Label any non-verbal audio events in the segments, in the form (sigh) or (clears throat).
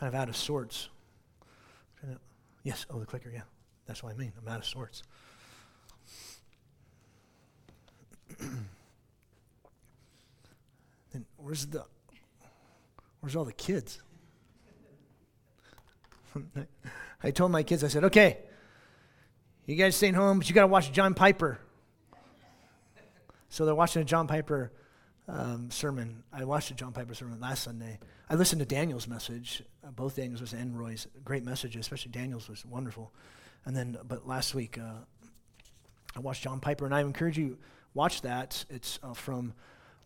kind of out of sorts. Yes, oh, the clicker, yeah. That's what I mean. I'm out of sorts. (clears throat) then where's the where's all the kids? (laughs) I told my kids, I said, okay, you guys staying home, but you got to watch John Piper. So they're watching a John Piper um, sermon. I watched a John Piper sermon last Sunday. I listened to Daniel's message. Uh, both Daniel's was and Roy's great messages, especially Daniel's was wonderful. And then, but last week uh, I watched John Piper, and I encourage you watch that. It's uh, from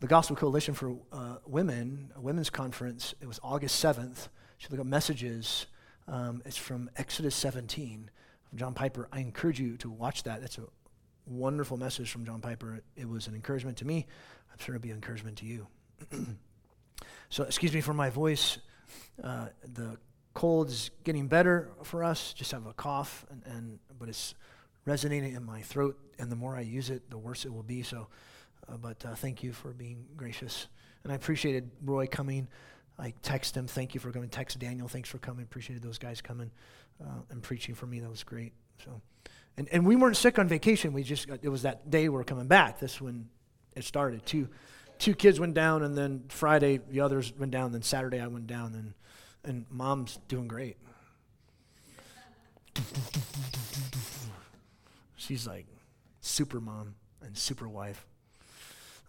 the Gospel Coalition for uh, Women, a women's conference. It was August seventh. You look at messages. Um, it's from Exodus 17 from John Piper. I encourage you to watch that. That's a wonderful message from John Piper. It was an encouragement to me. I'm sure it'll be an encouragement to you. (clears throat) so, excuse me for my voice. Uh, the cold is getting better for us. Just have a cough, and, and, but it's resonating in my throat, and the more I use it, the worse it will be. So, uh, but uh, thank you for being gracious, and I appreciated Roy coming. I text him, thank you for coming. Text Daniel, thanks for coming. Appreciated those guys coming uh, and preaching for me. That was great. So, and and we weren't sick on vacation. We just it was that day we are coming back. That's when it started. Two two kids went down, and then Friday the others went down. Then Saturday I went down, and and mom's doing great. She's like super mom and super wife.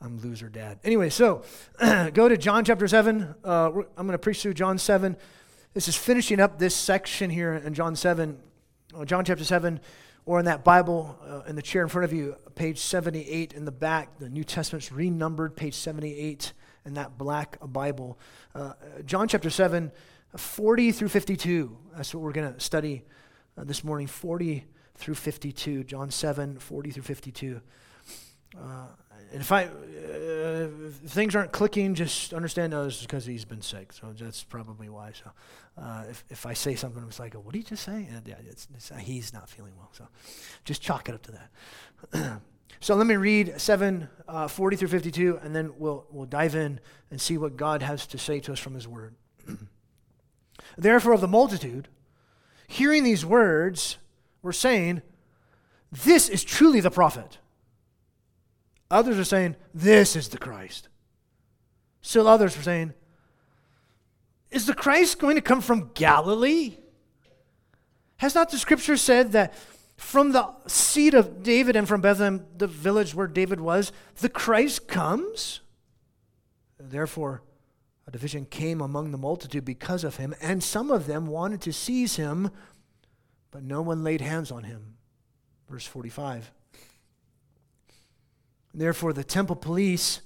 I'm loser dad. Anyway, so (clears throat) go to John chapter 7. Uh, I'm going to preach through John 7. This is finishing up this section here in John 7. Uh, John chapter 7, or in that Bible uh, in the chair in front of you, page 78 in the back. The New Testament's renumbered, page 78 in that black Bible. Uh, John chapter 7, 40 through 52. That's what we're going to study uh, this morning 40 through 52. John 7, 40 through 52. If I uh, if things aren't clicking, just understand no, it's because he's been sick. So that's probably why. So uh, if if I say something, it's like, what did you just say? And yeah, it's, it's, uh, he's not feeling well. So just chalk it up to that. (clears throat) so let me read 7, uh, 40 through 52, and then we'll we'll dive in and see what God has to say to us from His Word. (clears throat) Therefore, of the multitude, hearing these words, were saying, "This is truly the prophet." Others are saying, This is the Christ. Still others are saying, Is the Christ going to come from Galilee? Has not the scripture said that from the seed of David and from Bethlehem, the village where David was, the Christ comes? Therefore, a division came among the multitude because of him, and some of them wanted to seize him, but no one laid hands on him. Verse 45. Therefore, the temple police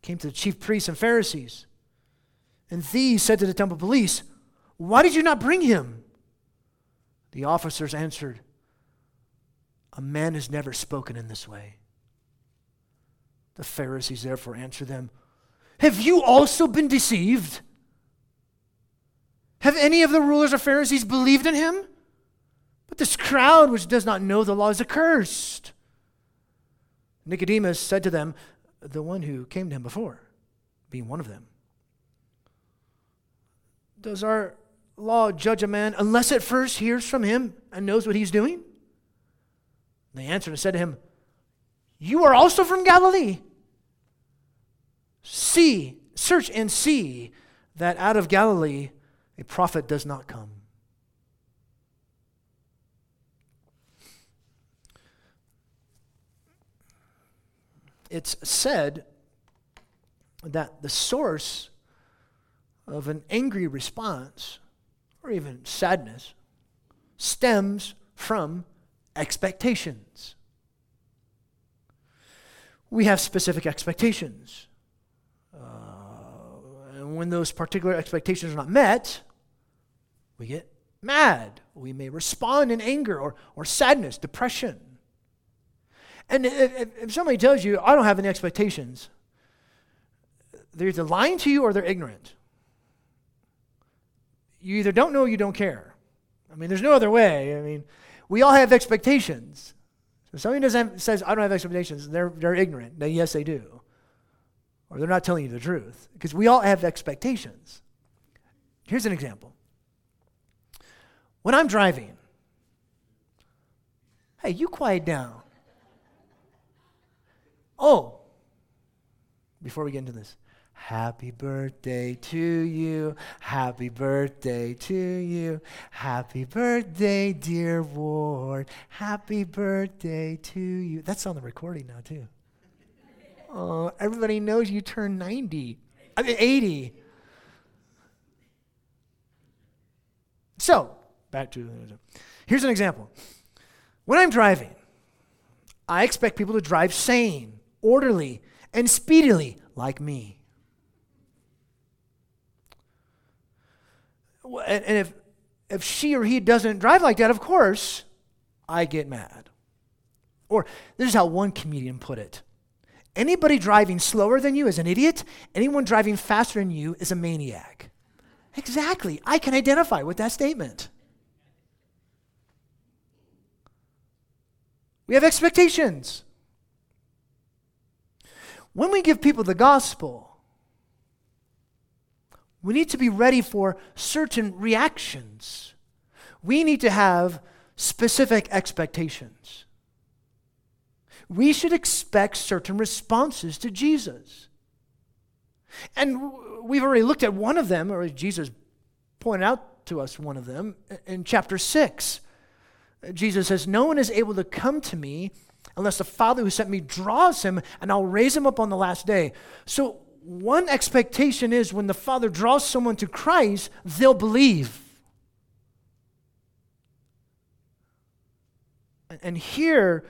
came to the chief priests and Pharisees. And these said to the temple police, Why did you not bring him? The officers answered, A man has never spoken in this way. The Pharisees therefore answered them, Have you also been deceived? Have any of the rulers or Pharisees believed in him? But this crowd which does not know the law is accursed. Nicodemus said to them, The one who came to him before, being one of them. Does our law judge a man unless it first hears from him and knows what he's doing? They answered and said to him, You are also from Galilee. See, search and see that out of Galilee a prophet does not come. It's said that the source of an angry response or even sadness stems from expectations. We have specific expectations. Uh, and when those particular expectations are not met, we get mad. We may respond in anger or, or sadness, depression. And if, if somebody tells you, I don't have any expectations, they're either lying to you or they're ignorant. You either don't know or you don't care. I mean, there's no other way. I mean, we all have expectations. So somebody doesn't says, I don't have expectations, they're, they're ignorant. Then yes, they do. Or they're not telling you the truth. Because we all have expectations. Here's an example. when I'm driving, hey, you quiet down. Oh, before we get into this, Happy birthday to you. Happy birthday to you. Happy birthday, dear Ward. Happy birthday to you. That's on the recording now, too. Oh, everybody knows you turned 90. I mean, 80. So, back to here's an example. When I'm driving, I expect people to drive sane, orderly, and speedily like me. and, if, if she or he doesn't drive like that, of course, I get mad. Or this is how one comedian put it anybody driving slower than you is an idiot, anyone driving faster than you is a maniac. Exactly. I can identify with that statement. We have expectations. When we give people the gospel, we need to be ready for certain reactions. We need to have specific expectations. We should expect certain responses to Jesus. And we've already looked at one of them, or Jesus pointed out to us one of them in chapter 6. Jesus says, No one is able to come to me unless the Father who sent me draws him, and I'll raise him up on the last day. So, one expectation is when the Father draws someone to Christ, they'll believe. And here,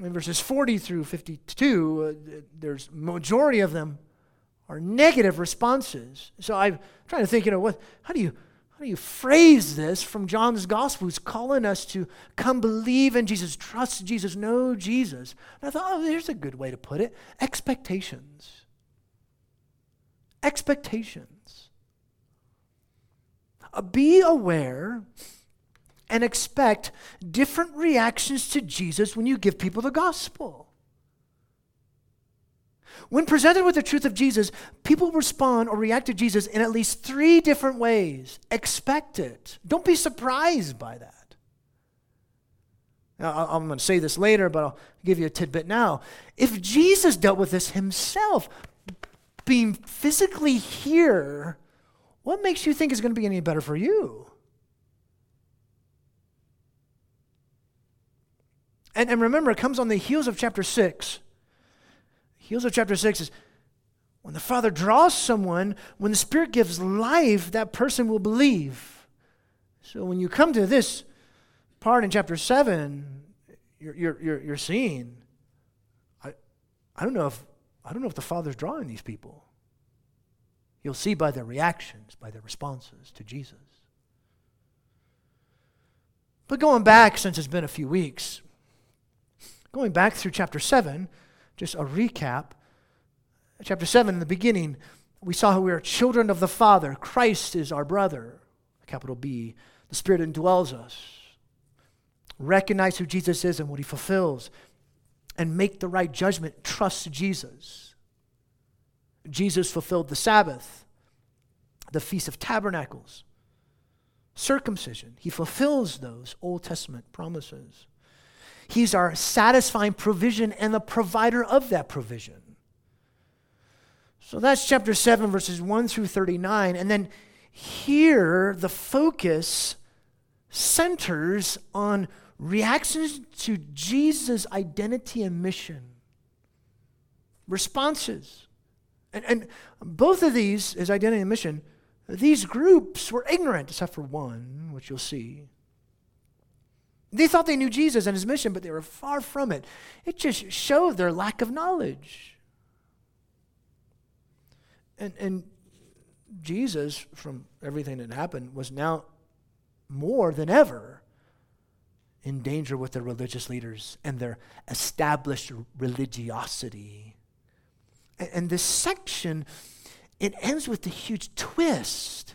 in verses 40 through 52, uh, there's majority of them are negative responses. So I'm trying to think, you know, what, how do you how do you phrase this from John's gospel, who's calling us to come believe in Jesus, trust Jesus, know Jesus? And I thought, oh, there's a good way to put it expectations expectations. Uh, be aware and expect different reactions to Jesus when you give people the gospel. When presented with the truth of Jesus, people respond or react to Jesus in at least three different ways. Expect it. Don't be surprised by that. Now, I'm going to say this later, but I'll give you a tidbit now. If Jesus dealt with this himself, being physically here, what makes you think is going to be any better for you? And, and remember, it comes on the heels of chapter 6. Heels of chapter 6 is when the Father draws someone, when the Spirit gives life, that person will believe. So when you come to this part in chapter 7, you're, you're, you're, you're seeing, I, I don't know if I don't know if the Father's drawing these people. You'll see by their reactions, by their responses to Jesus. But going back, since it's been a few weeks, going back through chapter 7, just a recap. Chapter 7, in the beginning, we saw how we are children of the Father. Christ is our brother, capital B. The Spirit indwells us. Recognize who Jesus is and what he fulfills and make the right judgment, trust Jesus. Jesus fulfilled the Sabbath, the Feast of Tabernacles, circumcision. He fulfills those Old Testament promises. He's our satisfying provision and the provider of that provision. So that's chapter 7, verses 1 through 39. And then here, the focus centers on reactions to Jesus' identity and mission, responses. And, and both of these, his identity and mission, these groups were ignorant, except for one, which you'll see. They thought they knew Jesus and his mission, but they were far from it. It just showed their lack of knowledge. And, and Jesus, from everything that happened, was now more than ever in danger with their religious leaders and their established religiosity. And, and this section, it ends with a huge twist,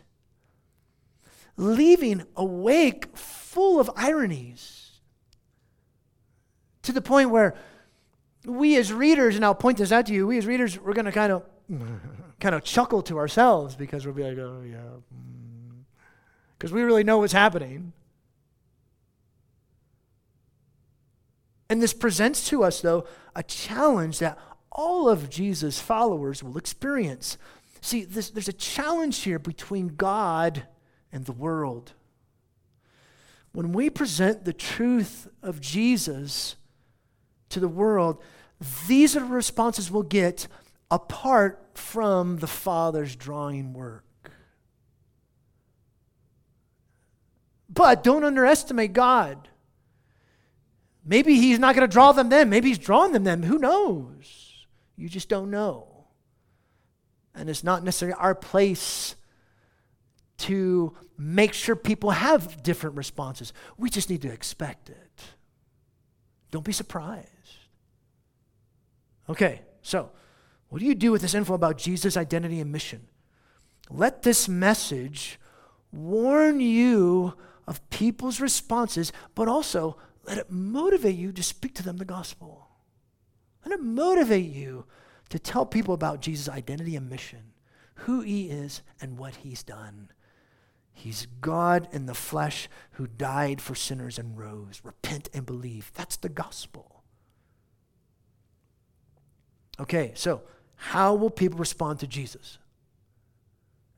leaving a wake full of ironies to the point where we as readers, and I'll point this out to you, we as readers, we're going to kind of (laughs) kind of chuckle to ourselves because we'll be like, oh, yeah. Mm. Because we really know what's happening. And this presents to us, though, a challenge that all of Jesus' followers will experience. See, this, there's a challenge here between God and the world. When we present the truth of Jesus to the world, these are the responses we'll get apart from the Father's drawing work. But don't underestimate God. Maybe He's not going to draw them then. Maybe He's drawing them then. Who knows? You just don't know. And it's not necessarily our place to make sure people have different responses. We just need to expect it. Don't be surprised. Okay, so what do you do with this info about Jesus' identity and mission? Let this message warn you of people's responses, but also let it motivate you to speak to them the gospel. Let it motivate you to tell people about Jesus' identity and mission, who he is, and what he's done. He's God in the flesh who died for sinners and rose. Repent and believe. That's the gospel. Okay, so how will people respond to Jesus?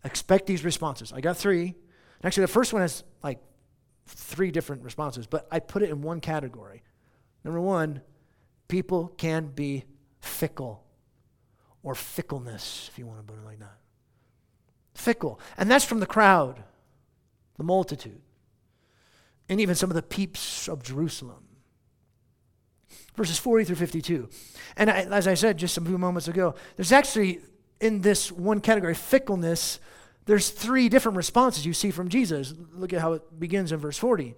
Expect these responses. I got three. Actually, the first one has like three different responses, but I put it in one category. Number one, people can be fickle or fickleness, if you want to put it like that. Fickle. And that's from the crowd, the multitude, and even some of the peeps of Jerusalem. Verses 40 through 52. And I, as I said just a few moments ago, there's actually in this one category, fickleness, there's three different responses you see from Jesus. Look at how it begins in verse 40.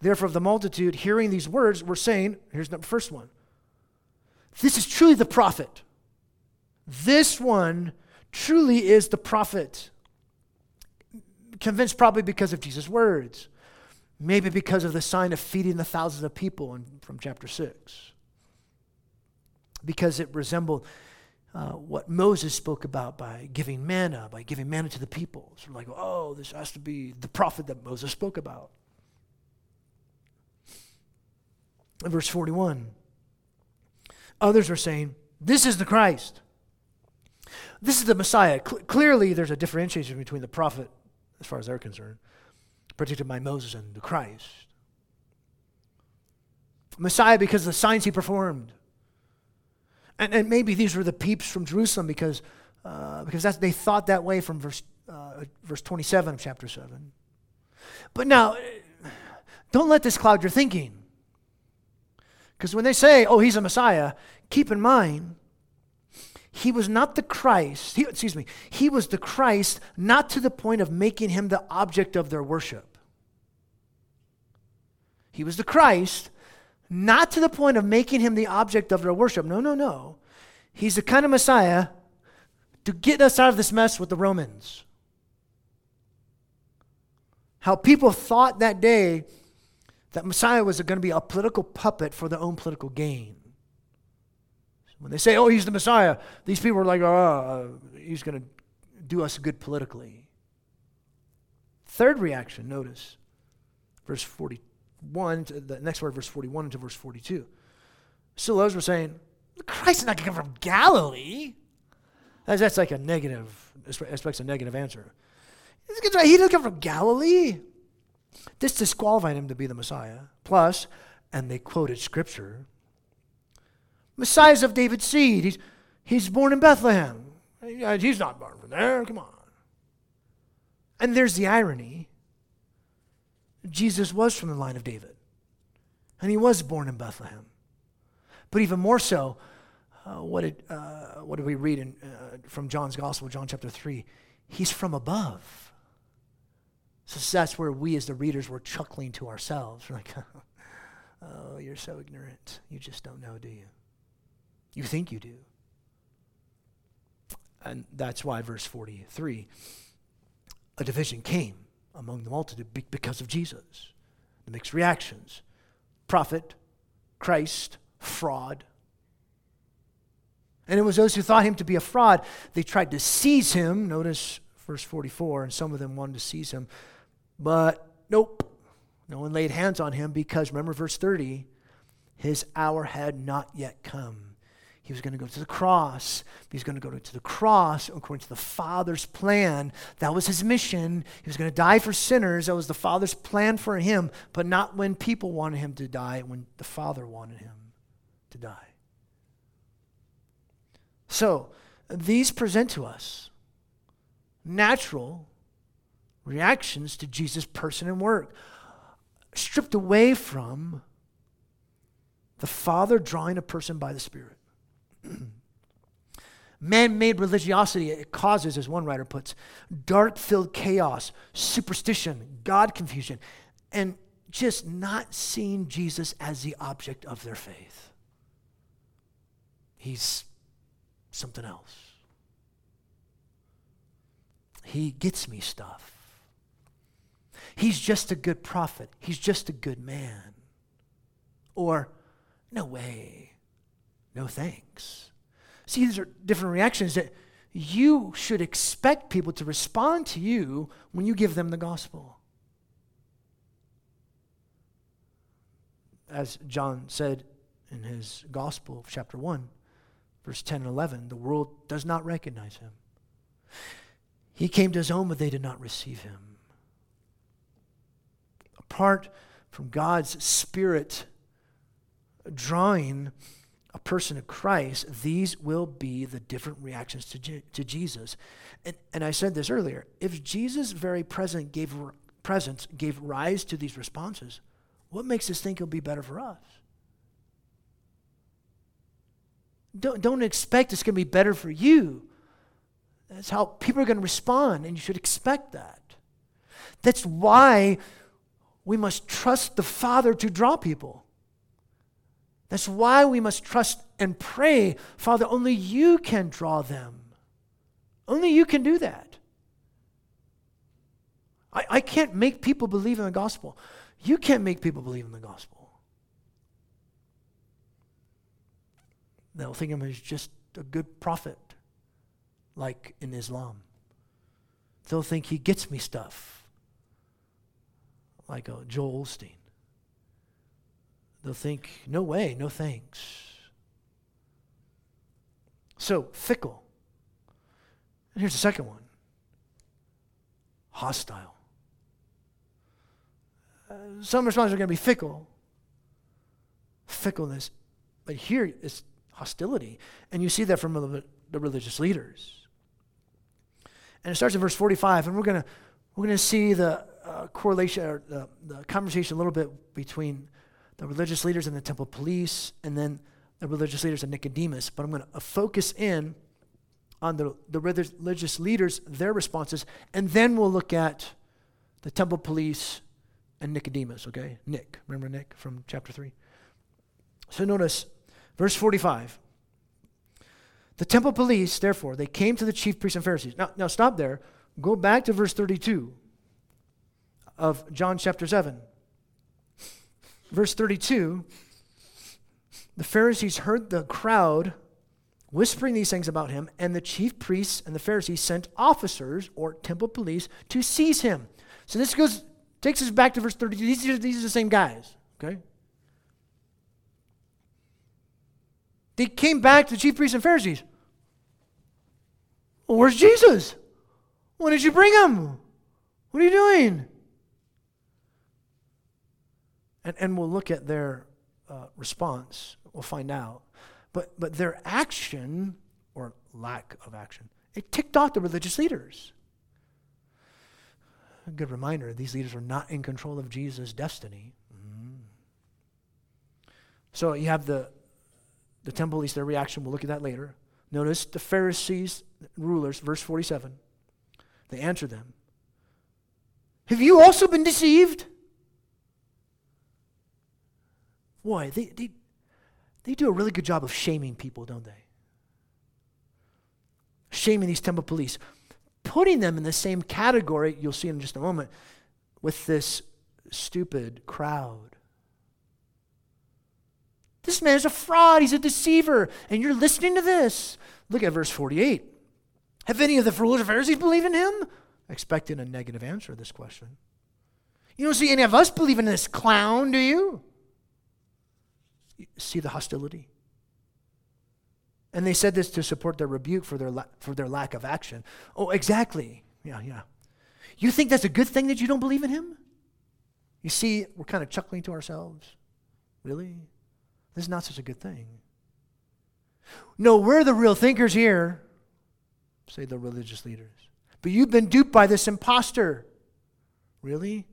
Therefore, of the multitude, hearing these words, were saying, here's the first one. This is truly the prophet. This one truly is the prophet. Convinced probably because of Jesus' words, maybe because of the sign of feeding the thousands of people in, from chapter 6, because it resembled uh, what Moses spoke about by giving manna, by giving manna to the people. So, like, oh, this has to be the prophet that Moses spoke about. In verse 41, others are saying, This is the Christ. This is the Messiah. Cl- clearly, there's a differentiation between the prophet, as far as they're concerned, predicted by Moses, and the Christ. Messiah because of the signs he performed. And, and maybe these were the peeps from Jerusalem because, uh, because that's, they thought that way from verse, uh, verse 27 of chapter 7. But now, don't let this cloud your thinking. Because when they say, oh, he's a Messiah, keep in mind, he was not the Christ, he, excuse me, he was the Christ not to the point of making him the object of their worship. He was the Christ not to the point of making him the object of their worship. No, no, no. He's the kind of Messiah to get us out of this mess with the Romans. How people thought that day that Messiah was going to be a political puppet for their own political gain. When they say, oh, he's the Messiah, these people are like, oh, uh, he's going to do us good politically. Third reaction, notice, verse 41, to the next word, verse 41 to verse 42. Still, those were saying, Christ is not going to come from Galilee. That's, that's like a negative, expects a negative answer. He doesn't come from Galilee. This disqualified him to be the Messiah. Plus, and they quoted scripture Messiah's of David's seed. He's, he's born in Bethlehem. He's not born from there. Come on. And there's the irony Jesus was from the line of David, and he was born in Bethlehem. But even more so, uh, what, did, uh, what did we read in, uh, from John's Gospel, John chapter 3? He's from above. So that's where we as the readers were chuckling to ourselves. (laughs) We're like, (laughs) oh, you're so ignorant. You just don't know, do you? You think you do. And that's why, verse 43, a division came among the multitude because of Jesus. The mixed reactions prophet, Christ, fraud. And it was those who thought him to be a fraud. They tried to seize him. Notice verse 44, and some of them wanted to seize him. But nope, no one laid hands on him because, remember verse 30, his hour had not yet come. He was going to go to the cross. He was going to go to the cross according to the Father's plan. That was his mission. He was going to die for sinners. That was the Father's plan for him, but not when people wanted him to die, when the Father wanted him to die. So, these present to us natural reactions to Jesus' person and work, stripped away from the Father drawing a person by the Spirit. (clears throat) Man made religiosity it causes, as one writer puts, dark filled chaos, superstition, God confusion, and just not seeing Jesus as the object of their faith. He's something else. He gets me stuff. He's just a good prophet. He's just a good man. Or, no way. No thanks. See, these are different reactions that you should expect people to respond to you when you give them the gospel. As John said in his gospel, chapter 1, verse 10 and 11, the world does not recognize him. He came to his own, but they did not receive him. Apart from God's Spirit drawing a person of Christ, these will be the different reactions to, to Jesus. And, and I said this earlier if Jesus' very present gave, presence gave rise to these responses, what makes us think it'll be better for us? Don't, don't expect it's going to be better for you. That's how people are going to respond, and you should expect that. That's why we must trust the Father to draw people. That's why we must trust and pray, Father, only you can draw them. Only you can do that. I, I can't make people believe in the gospel. You can't make people believe in the gospel. They'll think of him as just a good prophet, like in Islam. They'll think he gets me stuff, like a Joel Osteen. They'll think, no way, no thanks. So, fickle. And here's the second one hostile. Uh, some responses are going to be fickle, fickleness. But here is hostility. And you see that from the religious leaders. And it starts in verse 45, and we're going to we're to see the uh, correlation or the, the conversation a little bit between the religious leaders and the temple police, and then the religious leaders and Nicodemus. But I'm going to uh, focus in on the, the religious leaders, their responses, and then we'll look at the temple police and Nicodemus, okay? Nick, remember Nick from chapter 3? So notice verse 45. The temple police, therefore, they came to the chief priests and Pharisees. Now, now stop there. Go back to verse 32 of John chapter 7. Verse 32 the Pharisees heard the crowd whispering these things about him, and the chief priests and the Pharisees sent officers or temple police to seize him. So this goes takes us back to verse 32. These are, these are the same guys, okay? They came back to the chief priests and Pharisees. Well, where's Jesus? When did you bring him? What are you doing? And, and we'll look at their uh, response. We'll find out. But, but their action, or lack of action, it ticked off the religious leaders. A good reminder these leaders were not in control of Jesus' destiny. Mm. So you have the, the temple police, their reaction. We'll look at that later. Notice the Pharisees, rulers, verse 47. They answer them Have you also been deceived? Boy, they, they, they do a really good job of shaming people, don't they? Shaming these temple police, putting them in the same category, you'll see in just a moment, with this stupid crowd. This man is a fraud. He's a deceiver. And you're listening to this. Look at verse 48. Have any of the of Pharisees believe in him? Expecting a negative answer to this question. You don't see any of us believe in this clown, do you? See the hostility? And they said this to support their rebuke for their, la- for their lack of action. Oh, exactly. Yeah, yeah. You think that's a good thing that you don't believe in him? You see, we're kind of chuckling to ourselves. Really? This is not such a good thing. No, we're the real thinkers here, say the religious leaders. But you've been duped by this impostor. Really?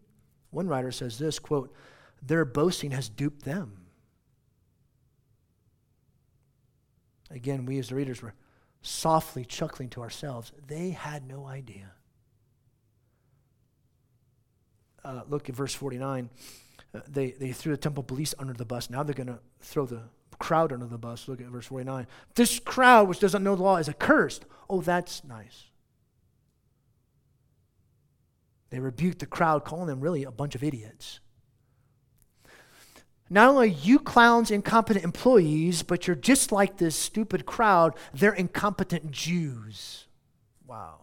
One writer says this quote, their boasting has duped them. Again, we as the readers were softly chuckling to ourselves. They had no idea. Uh, look at verse 49. Uh, they, they threw the temple police under the bus. Now they're going to throw the crowd under the bus. Look at verse 49. This crowd, which doesn't know the law, is accursed. Oh, that's nice. They rebuked the crowd, calling them really a bunch of idiots. Not only you clowns incompetent employees, but you're just like this stupid crowd. They're incompetent Jews. Wow.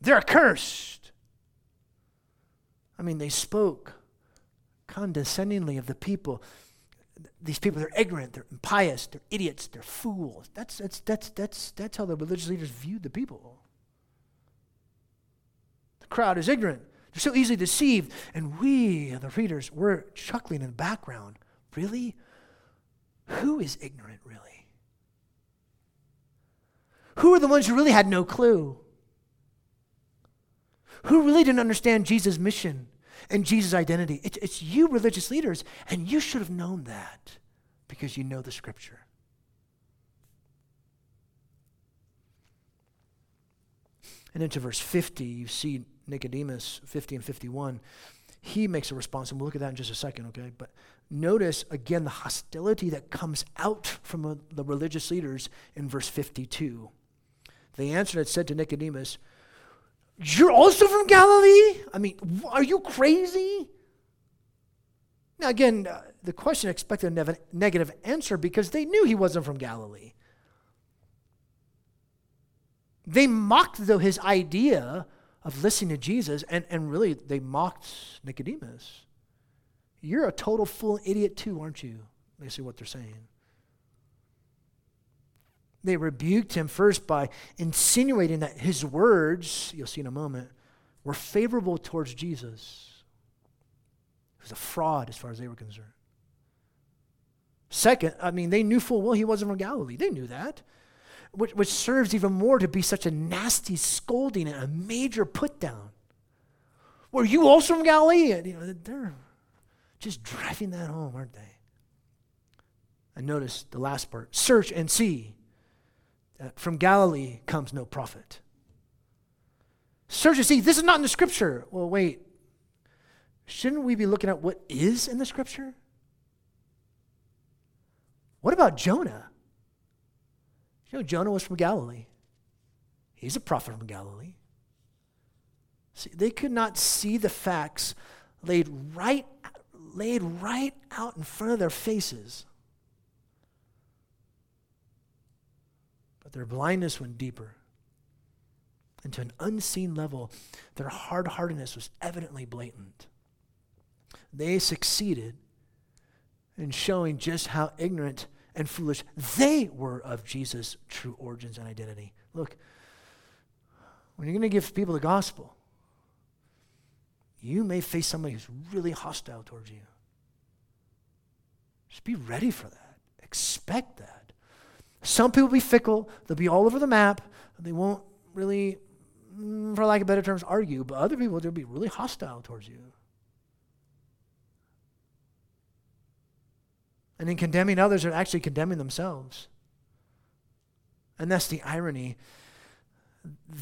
They're accursed. I mean, they spoke condescendingly of the people. These people, they're ignorant, they're impious, they're idiots, they're fools. That's, that's, that's, that's, that's how the religious leaders viewed the people. The crowd is ignorant. They're so easily deceived. And we, the readers, we're chuckling in the background. Really? Who is ignorant, really? Who are the ones who really had no clue? Who really didn't understand Jesus' mission and Jesus' identity? It's, it's you, religious leaders, and you should have known that because you know the scripture. And into verse 50, you see Nicodemus 50 and 51. He makes a response, and we'll look at that in just a second, okay? But notice again the hostility that comes out from the religious leaders in verse 52. They answered and said to Nicodemus, You're also from Galilee? I mean, are you crazy? Now, again, uh, the question expected a negative answer because they knew he wasn't from Galilee. They mocked, though, his idea of listening to Jesus, and, and really they mocked Nicodemus. You're a total fool idiot, too, aren't you? Basically, what they're saying. They rebuked him first by insinuating that his words, you'll see in a moment, were favorable towards Jesus. He was a fraud as far as they were concerned. Second, I mean, they knew full well he wasn't from Galilee. They knew that which, which serves even more to be such a nasty scolding and a major put down. Were you also from Galilee? And, you know, they're just driving that home, aren't they? And notice the last part search and see that from Galilee comes no prophet. Search and see. This is not in the scripture. Well, wait. Shouldn't we be looking at what is in the scripture? What about Jonah? You know, Jonah was from Galilee. He's a prophet from Galilee. See, they could not see the facts laid right, laid right out in front of their faces. But their blindness went deeper and to an unseen level. Their hard heartedness was evidently blatant. They succeeded in showing just how ignorant and foolish they were of Jesus' true origins and identity. Look, when you're going to give people the gospel, you may face somebody who's really hostile towards you. Just be ready for that. Expect that. Some people will be fickle, they'll be all over the map, they won't really, mm, for lack of better terms, argue, but other people, they'll be really hostile towards you. And in condemning others, they're actually condemning themselves. And that's the irony.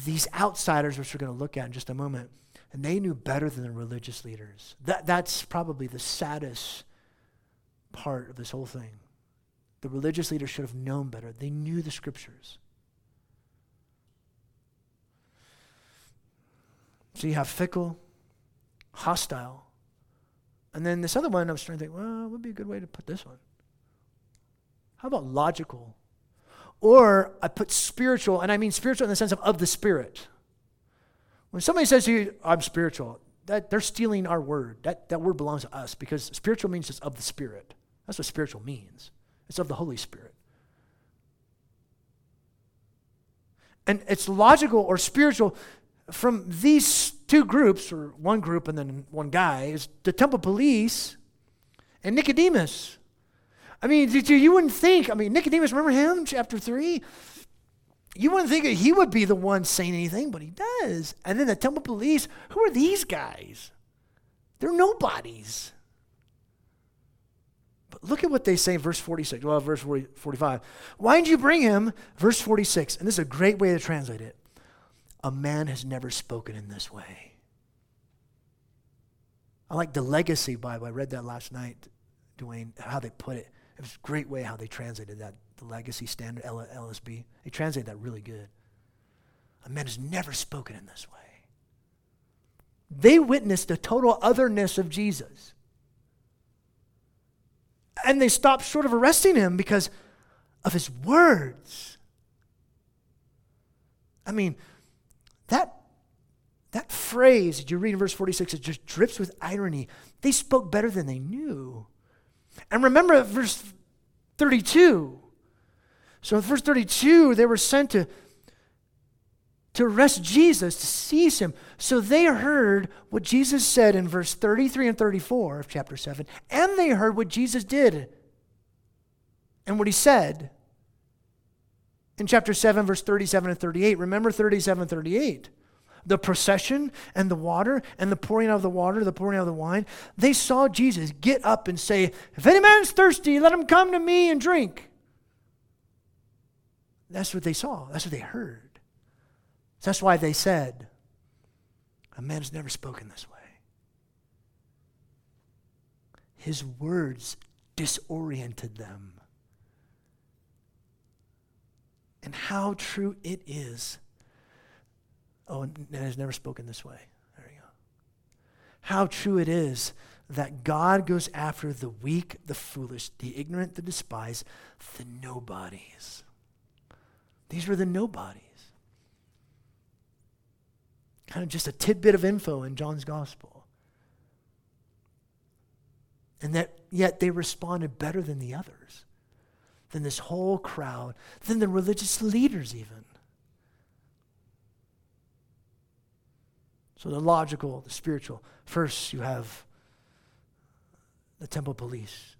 These outsiders, which we're going to look at in just a moment, and they knew better than the religious leaders. That, that's probably the saddest part of this whole thing. The religious leaders should have known better. They knew the scriptures. So you have fickle, hostile, and then this other one, I was trying to think, well, what would be a good way to put this one? How about logical? Or I put spiritual, and I mean spiritual in the sense of of the spirit. When somebody says to you, I'm spiritual, that they're stealing our word. That, that word belongs to us because spiritual means just of the spirit. That's what spiritual means. It's of the Holy Spirit. And it's logical or spiritual from these two groups, or one group and then one guy, is the temple police and Nicodemus. I mean, you wouldn't think, I mean, Nicodemus, remember him, chapter 3? You wouldn't think that he would be the one saying anything, but he does. And then the temple police, who are these guys? They're nobodies. But look at what they say in verse 46. Well, verse 40, 45. Why did you bring him? Verse 46. And this is a great way to translate it. A man has never spoken in this way. I like the Legacy Bible. I read that last night, Dwayne, how they put it. It was a great way how they translated that, the Legacy Standard, LSB. They translated that really good. A man has never spoken in this way. They witnessed the total otherness of Jesus. And they stopped short of arresting him because of his words. I mean, that, that phrase that you read in verse 46, it just drips with irony. They spoke better than they knew. And remember verse 32. So in verse 32, they were sent to, to arrest Jesus, to seize him. So they heard what Jesus said in verse 33 and 34 of chapter 7, and they heard what Jesus did and what he said in chapter 7, verse 37 and 38. Remember 37 and 38 the procession and the water and the pouring out of the water, the pouring out of the wine, they saw Jesus get up and say, If any man's thirsty, let him come to me and drink. That's what they saw. That's what they heard. That's why they said, A man has never spoken this way. His words disoriented them. And how true it is Oh, and has never spoken this way. There you go. How true it is that God goes after the weak, the foolish, the ignorant, the despised, the nobodies. These were the nobodies. Kind of just a tidbit of info in John's gospel. And that yet they responded better than the others, than this whole crowd, than the religious leaders, even. So the logical, the spiritual. First, you have the temple police.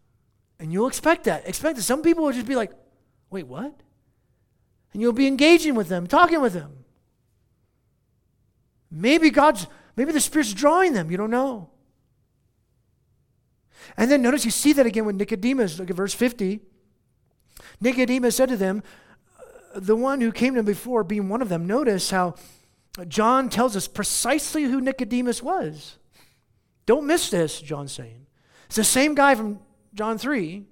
And you'll expect that. Expect that. Some people will just be like, wait, what? And you'll be engaging with them, talking with them. Maybe God's, maybe the Spirit's drawing them. You don't know. And then notice you see that again with Nicodemus. Look at verse 50. Nicodemus said to them, the one who came to him before, being one of them, notice how John tells us precisely who Nicodemus was. Don't miss this, John's saying. It's the same guy from John 3.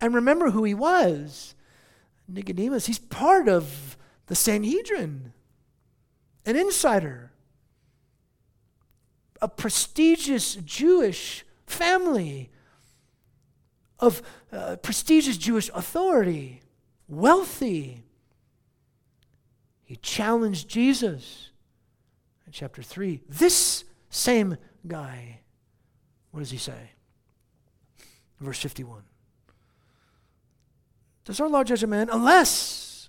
And remember who he was. Nicodemus, he's part of the Sanhedrin, an insider, a prestigious Jewish family of uh, prestigious Jewish authority, wealthy. He challenged Jesus in chapter 3. This same guy, what does he say? Verse 51. Does our Lord judge a man unless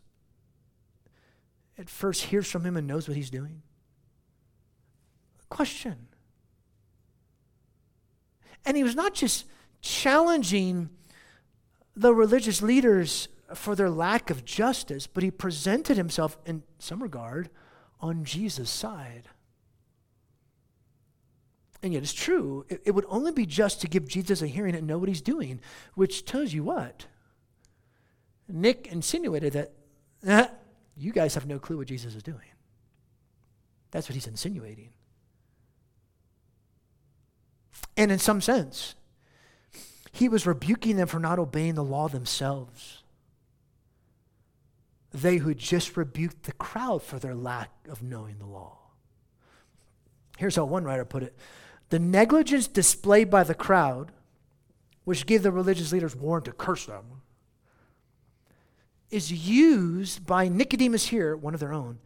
it first hears from him and knows what he's doing? Question. And he was not just challenging the religious leaders for their lack of justice, but he presented himself in some regard on Jesus' side. And yet it's true. It, it, would only be just to give Jesus a hearing and know what he's doing, which tells you what? Nick insinuated that eh, you guys have no clue what Jesus is doing. That's what he's insinuating. And in some sense, he was rebuking them for not obeying the law themselves they who just rebuked the crowd for their lack of knowing the law. Here's how one writer put it The negligence displayed by the crowd, which gave the religious leaders warrant to curse them, is used by Nicodemus here, one of their own,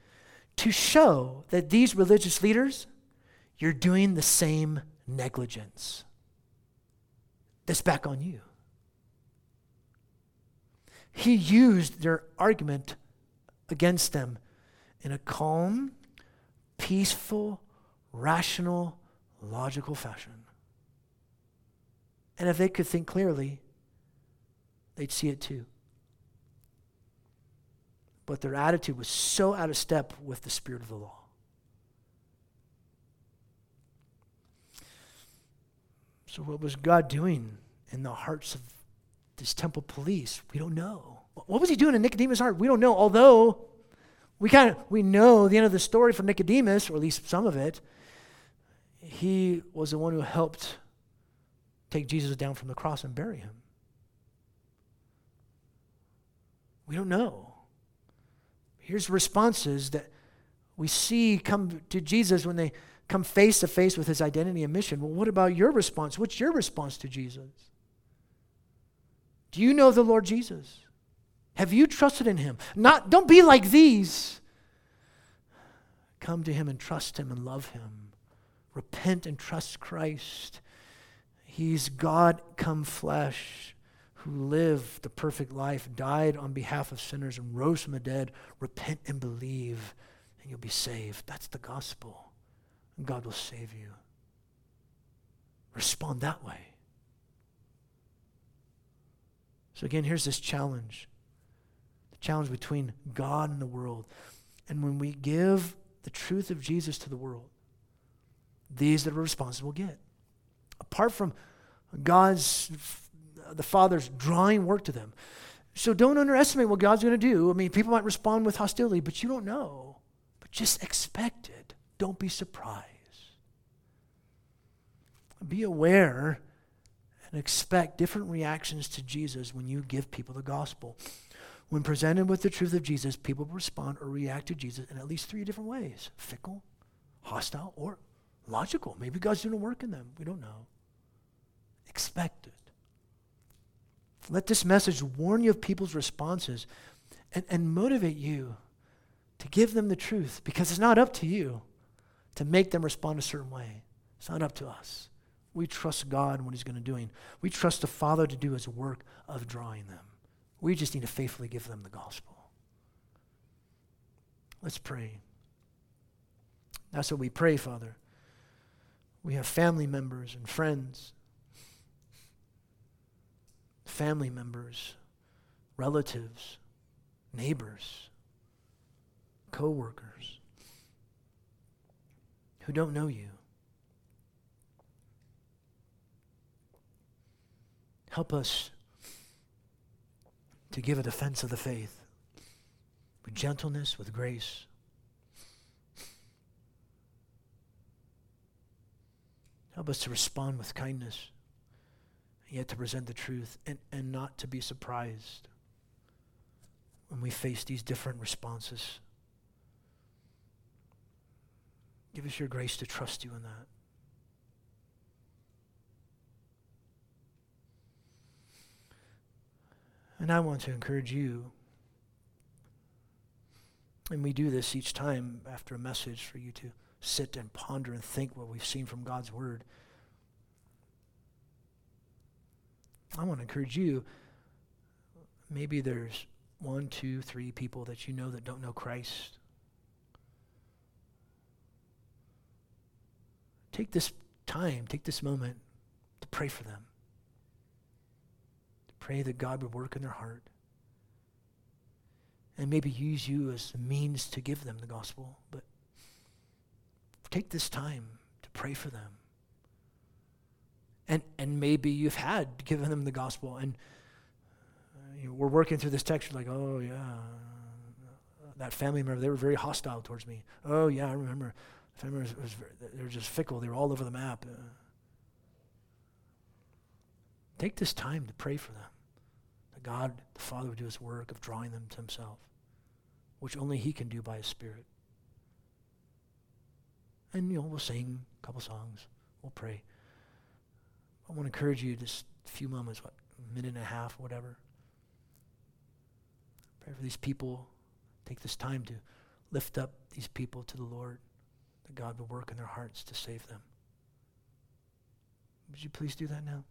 to show that these religious leaders, you're doing the same negligence. that's back on you. He used their argument against them in a calm, peaceful, rational, logical fashion. And if they could think clearly, they'd see it too. But their attitude was so out of step with the spirit of the law. So, what was God doing in the hearts of this temple police? We don't know. What was he doing in Nicodemus' heart? We don't know. Although we kind of we know the end of the story for Nicodemus, or at least some of it. He was the one who helped take Jesus down from the cross and bury him. We don't know. Here's responses that we see come to Jesus when they come face to face with his identity and mission. Well, what about your response? What's your response to Jesus? Do you know the Lord Jesus? Have you trusted in him? Not don't be like these. Come to him and trust him and love him. Repent and trust Christ. He's God come flesh who lived the perfect life, died on behalf of sinners, and rose from the dead. Repent and believe, and you'll be saved. That's the gospel. God will save you. Respond that way. So, again, here's this challenge the challenge between God and the world. And when we give the truth of Jesus to the world, these that are responsible get. Apart from God's the Father's drawing work to them. So don't underestimate what God's going to do. I mean, people might respond with hostility, but you don't know. But just expect it. Don't be surprised. Be aware and expect different reactions to Jesus when you give people the gospel. When presented with the truth of Jesus, people respond or react to Jesus in at least three different ways fickle, hostile, or logical. Maybe God's doing a work in them. We don't know. Expect it. Let this message warn you of people's responses and, and motivate you to give them the truth because it's not up to you to make them respond a certain way. It's not up to us. We trust God and what He's going to do. We trust the Father to do His work of drawing them. We just need to faithfully give them the gospel. Let's pray. That's what we pray, Father. We have family members and friends family members, relatives, neighbors, co-workers who don't know you. Help us to give a defense of the faith with gentleness, with grace. Help us to respond with kindness yet to present the truth and, and not to be surprised when we face these different responses. Give us your grace to trust you in that. And I want to encourage you, and we do this each time after a message for you to sit and ponder and think what we've seen from God's Word. I want to encourage you. Maybe there's one, two, three people that you know that don't know Christ. Take this time, take this moment to pray for them. Pray that God would work in their heart. And maybe use you as a means to give them the gospel. But take this time to pray for them. And, and maybe you've had given them the gospel and uh, you know, we're working through this text, like, oh, yeah, that family member, they were very hostile towards me. Oh, yeah, I remember. The family was, was they were just fickle. They were all over the map. Uh, take this time to pray for them. God, the Father, would do his work of drawing them to himself, which only he can do by his Spirit. And, you know, we'll sing a couple songs. We'll pray. I want to encourage you just a few moments, what, a minute and a half, whatever. Pray for these people. Take this time to lift up these people to the Lord, that God will work in their hearts to save them. Would you please do that now?